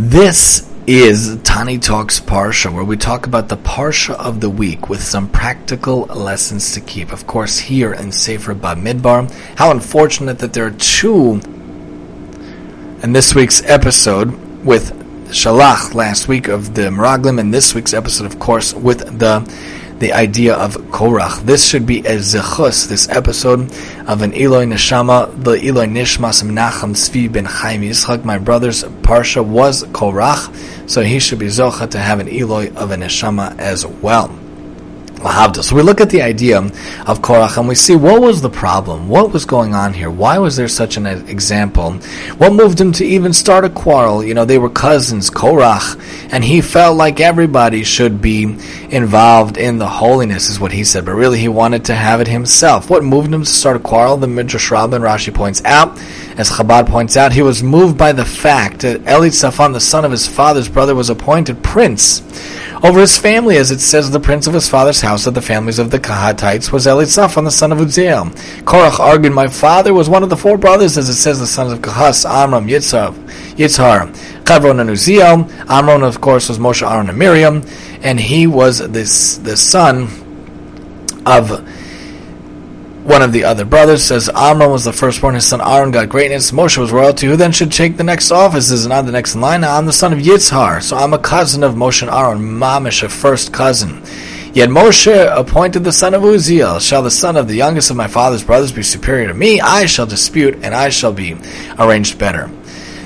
This is Tani Talks Parsha, where we talk about the Parsha of the week with some practical lessons to keep. Of course, here in Sefer Bamidbar. How unfortunate that there are two in this week's episode with Shalach last week of the Meraglim, and this week's episode, of course, with the the idea of Korach. This should be a zechus, this episode of an Ilui Neshama, the Ilui Nishmas Menachem Tzvi ben Chaim Yitzchak. My brother's Parsha was Korach, so he should be Zocha to have an Ilui of a Neshama as well. So we look at the idea of Korach and we see what was the problem? What was going on here? Why was there such an example? What moved him to even start a quarrel? You know, they were cousins, Korach, and he felt like everybody should be involved in the holiness, is what he said, but really he wanted to have it himself. What moved him to start a quarrel? The Midrash Rabbah Rashi points out, as Chabad points out, he was moved by the fact that Elizaphan, the son of his father's brother, was appointed prince over his family, as it says, the prince of his father's house of the families of the Kahatites was Elitzaphan, the son of Uziel. Korach argued, My father was one of the four brothers, as it says, the sons of Kahas, Amram, Yitzhar, Yitzhar, Chavron, and Uziel. Amram, of course, was Moshe, Aaron, and Miriam, and he was this the son of one of the other brothers says Amram was the firstborn, his son Aaron got greatness, Moshe was royalty, who then should take the next offices and on the next in line? I'm the son of Yitzhar, so I'm a cousin of Moshe and Aaron, Mamish, a first cousin. Yet Moshe appointed the son of Uziel. Shall the son of the youngest of my father's brothers be superior to me? I shall dispute, and I shall be arranged better.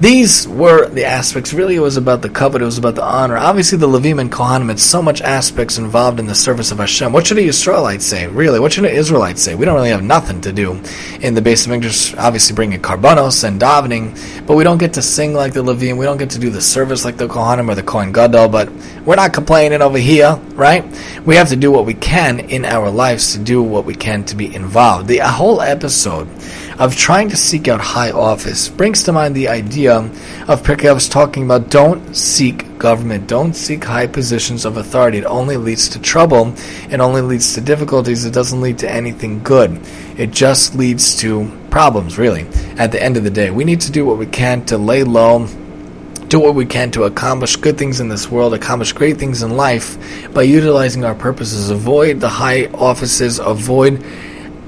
These were the aspects. Really, it was about the covet. It was about the honor. Obviously, the Levim and Kohanim had so much aspects involved in the service of Hashem. What should a Israelite say? Really, what should an Israelite say? We don't really have nothing to do in the base of English. Obviously, bringing karbanos and davening, but we don't get to sing like the Levim. We don't get to do the service like the Kohanim or the Kohen Gadol. But we're not complaining over here, right? We have to do what we can in our lives to do what we can to be involved. The whole episode of trying to seek out high office brings to mind the idea of Pirkei talking about don't seek government, don't seek high positions of authority. It only leads to trouble, it only leads to difficulties, it doesn't lead to anything good. It just leads to problems, really, at the end of the day. We need to do what we can to lay low do what we can to accomplish good things in this world, accomplish great things in life by utilizing our purposes. Avoid the high offices, avoid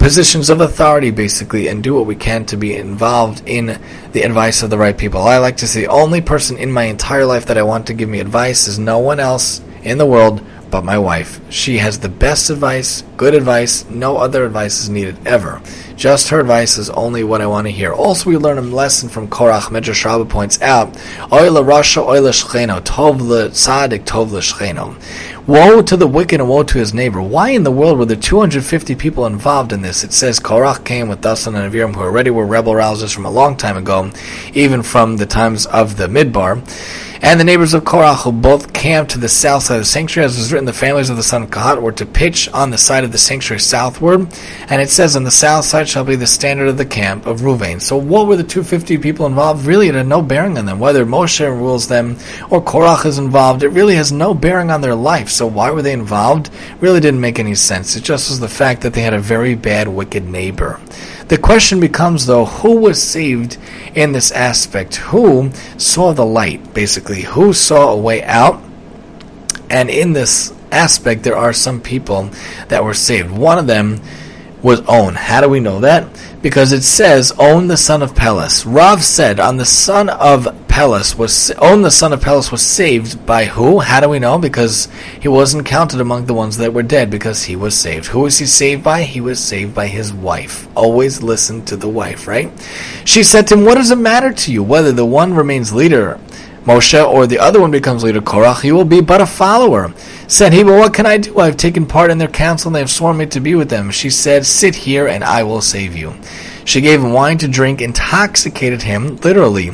positions of authority, basically, and do what we can to be involved in the advice of the right people. I like to say the only person in my entire life that I want to give me advice is no one else in the world but my wife. She has the best advice, good advice, no other advice is needed ever. Just her advice is only what I want to hear. Also, we learn a lesson from Korach. Medrash Rabbah points out, Oila Rasha Oila Shcheno, Tov le Tzadik, Tov le Shcheno. Woe to the wicked and woe to his neighbor. Why in the world were there 250 people involved in this? It says Korach came with Dasan and Aviram, who already were rebel rousers from a long time ago, even from the times of the Midbar and the neighbors of Korach, who both camped to the south side of the sanctuary, as was written, the families of the son of Kahat were to pitch on the side of the sanctuary southward, and it says, on the south side shall be the standard of the camp of Ruvain. So what were the 250 people involved? Really, it had no bearing on them. Whether Moshe rules them or Korach is involved, it really has no bearing on their life. So why were they involved? Really didn't make any sense. It just was the fact that they had a very bad, wicked neighbor. The question becomes, though, who was saved in this aspect? Who saw the light, basically? Who saw a way out? And in this aspect, there are some people that were saved. One of them was On. How do we know that? Because it says, On the son of Peles. Rav said, On the son of Peles was On the son of Peles was saved by who? How do we know? Because he wasn't counted among the ones that were dead because he was saved. Who was he saved by? He was saved by his wife. Always listen to the wife, right? She said to him, What does it matter to you whether the one remains leader Moshe or the other one becomes leader, Korach, he will be but a follower. Said he, Well, what can I do? I have taken part in their council and they have sworn me to be with them. She said, Sit here and I will save you. She gave him wine to drink, intoxicated him, literally,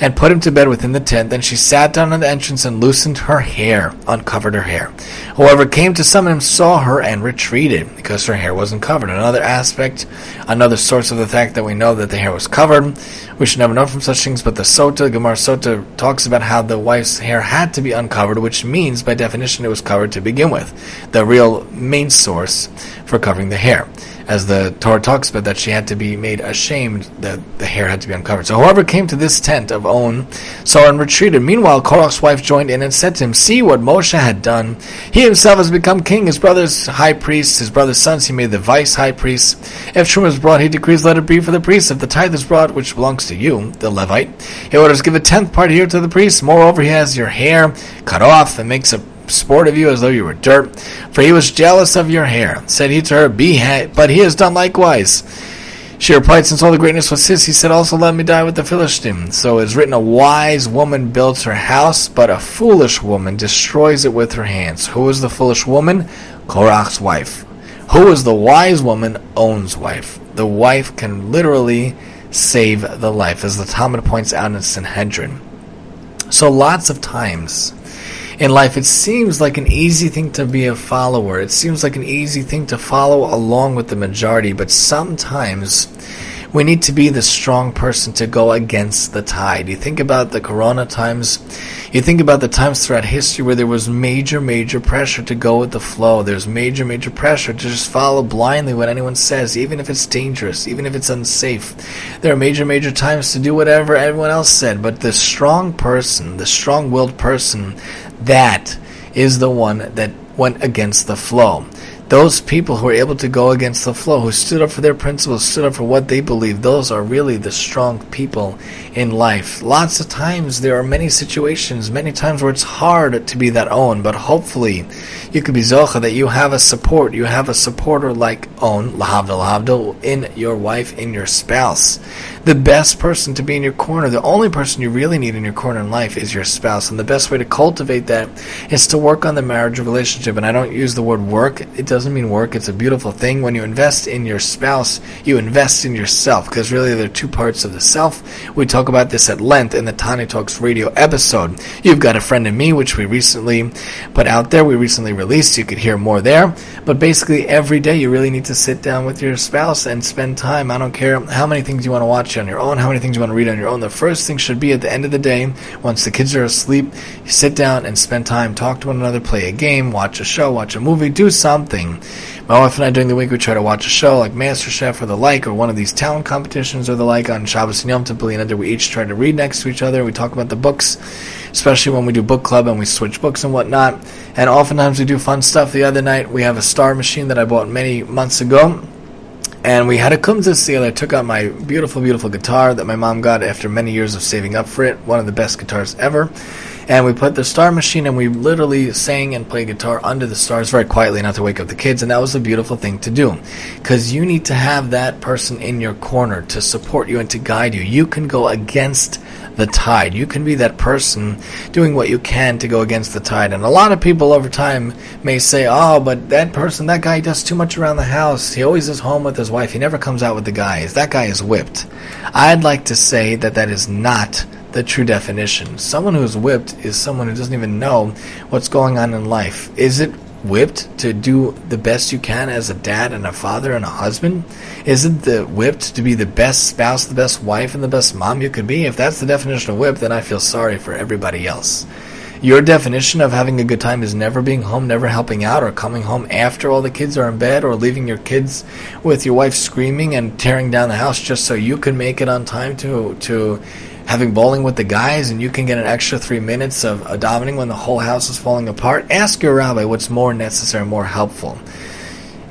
and put him to bed within the tent. Then she sat down in the entrance and loosened her hair, uncovered her hair. Whoever came to summon him saw her and retreated, because her hair wasn't covered. Another aspect, another source of the fact that we know that the hair was covered. We should never know from such things, but the Sota, Gemara Sota, talks about how the wife's hair had to be uncovered, which means, by definition, it was covered to begin with. The real main source for covering the hair as the Torah talks about that she had to be made ashamed that the hair had to be uncovered. So whoever came to this tent of of On, saw retreated. Meanwhile, Korach's wife joined in and said to him, See what Moshe had done. He himself has become king, his brother's high priest, his brother's sons he made the vice high priest. If Truma is brought, he decrees, let it be for the priest. If the tithe is brought, which belongs to you, the Levite, he orders, give a tenth part here to the priest. Moreover, he has your hair cut off and makes a sport of you as though you were dirt. For he was jealous of your hair. Said he to her, Be ha- but he has done likewise. She replied, Since all the greatness was his, he said, Also let me die with the Philistine. So it is written, A wise woman builds her house, but a foolish woman destroys it with her hands. Who is the foolish woman? Korach's wife. Who is the wise woman? On's wife. The wife can literally save the life, as the Talmud points out in Sanhedrin. So lots of times in life, it seems like an easy thing to be a follower. It seems like an easy thing to follow along with the majority, but sometimes we need to be the strong person to go against the tide. You think about the corona times, you think about the times throughout history where there was major, major pressure to go with the flow. There's major, major pressure to just follow blindly what anyone says, even if it's dangerous, even if it's unsafe. There are major, major times to do whatever everyone else said, but the strong person, the strong willed person, that is the one that went against the flow those people who are able to go against the flow, who stood up for their principles, stood up for what they believe, those are really the strong people in life. Lots of times there are many situations, many times where it's hard to be that On, but hopefully you could be zocha that you have a support, you have a supporter like On, lahavdil, lahavdil, in your wife, in your spouse. The best person to be in your corner, the only person you really need in your corner in life is your spouse, and the best way to cultivate that is to work on the marriage relationship. And I don't use the word work; it doesn't mean work. It's a beautiful thing. When you invest in your spouse, you invest in yourself because really there are two parts of the self. We talk about this at length in the Tani Talks radio episode. You've got a friend in me, which we recently put out there. We recently released. You could hear more there. But basically, every day you really need to sit down with your spouse and spend time. I don't care how many things you want to watch on your own, how many things you want to read on your own. The first thing should be at the end of the day, once the kids are asleep, you sit down and spend time, talk to one another, play a game, watch a show, watch a movie, do something. My wife and I during the week we try to watch a show like MasterChef or the like, or one of these talent competitions or the like on Shabbos and Yom Tov. And we each try to read next to each other. We talk about the books, especially when we do book club and we switch books and whatnot. And oftentimes we do fun stuff. The other night we have a star machine that I bought many months ago and we had a kumzitz. I took out my beautiful, beautiful guitar that my mom got after many years of saving up for it. One of the best guitars ever. And we put the star machine and we literally sang and played guitar under the stars very quietly, not to wake up the kids. And that was a beautiful thing to do. Because you need to have that person in your corner to support you and to guide you. You can go against the tide. You can be that person doing what you can to go against the tide. And a lot of people over time may say, oh, but that person, that guy does too much around the house. He always is home with his wife. He never comes out with the guys. That guy is whipped. I'd like to say that that is not the true definition. Someone who's whipped is someone who doesn't even know what's going on in life. Is it whipped to do the best you can as a dad and a father and a husband? Isn't the whipped to be the best spouse, the best wife, and the best mom you could be? If that's the definition of whipped, then I feel sorry for everybody else. Your definition of having a good time is never being home, never helping out, or coming home after all the kids are in bed, or leaving your kids with your wife screaming and tearing down the house just so you can make it on time to to having bowling with the guys and you can get an extra three minutes of davening when the whole house is falling apart, ask your rabbi what's more necessary, more helpful.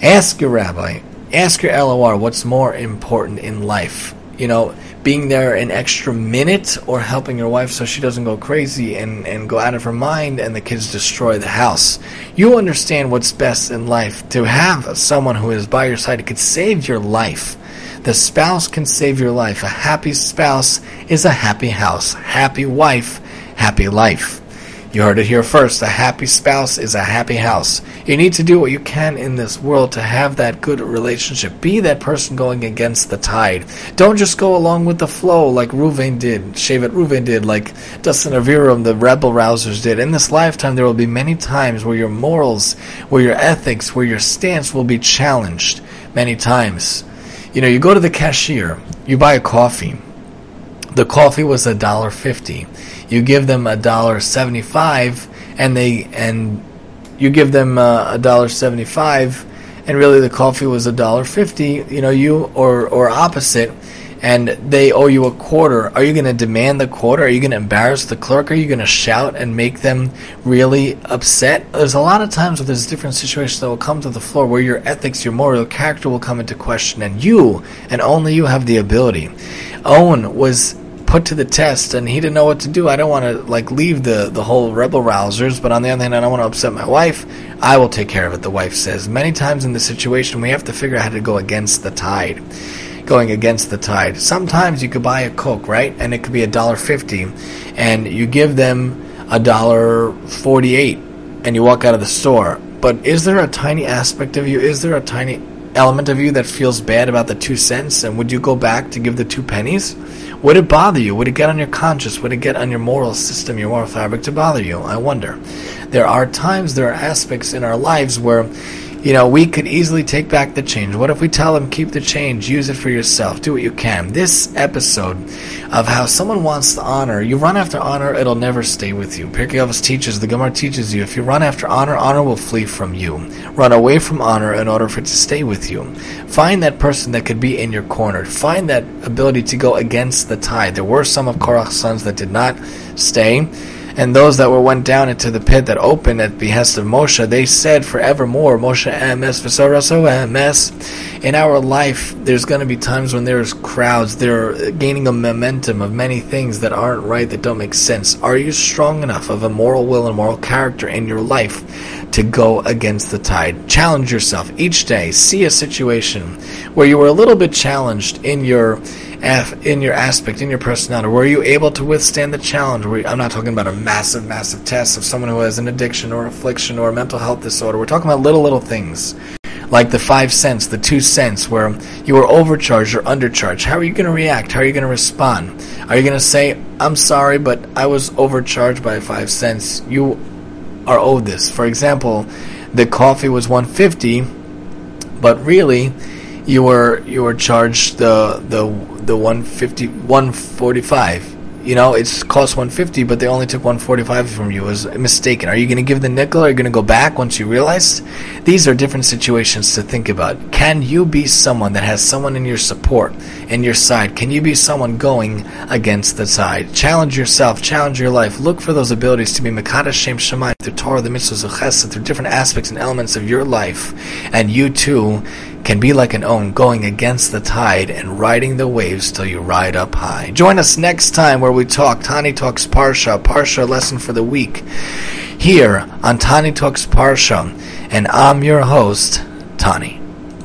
Ask your rabbi, ask your LOR what's more important in life. You know, being there an extra minute or helping your wife so she doesn't go crazy and, and go out of her mind and the kids destroy the house. You understand what's best in life. To have someone who is by your side could save your life the spouse can save your life. A happy spouse is a happy house. Happy wife, happy life. You heard it here first. A happy spouse is a happy house. You need to do what you can in this world to have that good relationship. Be that person going against the tide. Don't just go along with the flow like Ruvain did, Shevet Ruvain did, like Dasan Aviram, the rebel rousers did. In this lifetime, there will be many times where your morals, where your ethics, where your stance will be challenged. Many times. You know, you go to the cashier, you buy a coffee. The coffee was a dollar fifty. You give them a dollar seventy-five, and they and you give them uh, a dollar seventy-five, and really the coffee was a dollar fifty. You know, you or or opposite, and they owe you a quarter, are you going to demand the quarter? Are you going to embarrass the clerk? Are you going to shout and make them really upset? There's a lot of times where there's different situations that will come to the floor where your ethics, your moral character will come into question, and you, and only you, have the ability. On was put to the test and he didn't know what to do. I don't want to like leave the the whole rebel rousers, but on the other hand, I don't want to upset my wife. I will take care of it. The wife says. Many times in this situation, we have to figure out how to go against the tide. Going against the tide. Sometimes you could buy a Coke, right? And it could be a dollar fifty, and you give them a dollar forty-eight, and you walk out of the store. But is there a tiny aspect of you? Is there a tiny element of you that feels bad about the two cents? And would you go back to give the two pennies? Would it bother you? Would it get on your conscience? Would it get on your moral system, your moral fabric to bother you? I wonder. There are times, there are aspects in our lives where you know, we could easily take back the change. What if we tell them, keep the change, use it for yourself, do what you can? This episode of how someone wants the honor, you run after honor, it'll never stay with you. Pirkei Avos teaches, the Gemara teaches you, if you run after honor, honor will flee from you. Run away from honor in order for it to stay with you. Find that person that could be in your corner. Find that ability to go against the tide. There were some of Korach's sons that did not stay and those that were went down into the pit that opened at behest of Moshe, they said forevermore, Moshe emes v'soraso emes. In our life, there's going to be times when there's crowds, they're gaining a momentum of many things that aren't right, that don't make sense. Are you strong enough of a moral will and moral character in your life to go against the tide? Challenge yourself each day. See a situation where you were a little bit challenged in your in your aspect, in your personality? Were you able to withstand the challenge? I'm not talking about a massive, massive test of someone who has an addiction or affliction or a mental health disorder. We're talking about little, little things like the five cents, the two cents, where you were overcharged or undercharged. How are you going to react? How are you going to respond? Are you going to say, I'm sorry, but I was overcharged by five cents? You are owed this. For example, the coffee was 150, but really, you were you were charged the the the 150 145 you know, it's cost 150, but they only took 145 from you. Was mistaken. Are you going to give the nickel? Or are you going to go back once you realize? These are different situations to think about. Can you be someone that has someone in your support, in your side? Can you be someone going against the tide? Challenge yourself. Challenge your life. Look for those abilities to be Mekadosh Shem Shemayim through Torah, the mitzvahs of Chesed, through different aspects and elements of your life, and you too can be like an On going against the tide and riding the waves till you ride up high. Join us next time where we talk Tani Talks Parsha, Parsha lesson for the week, here on Tani Talks Parsha, and I'm your host, Tani.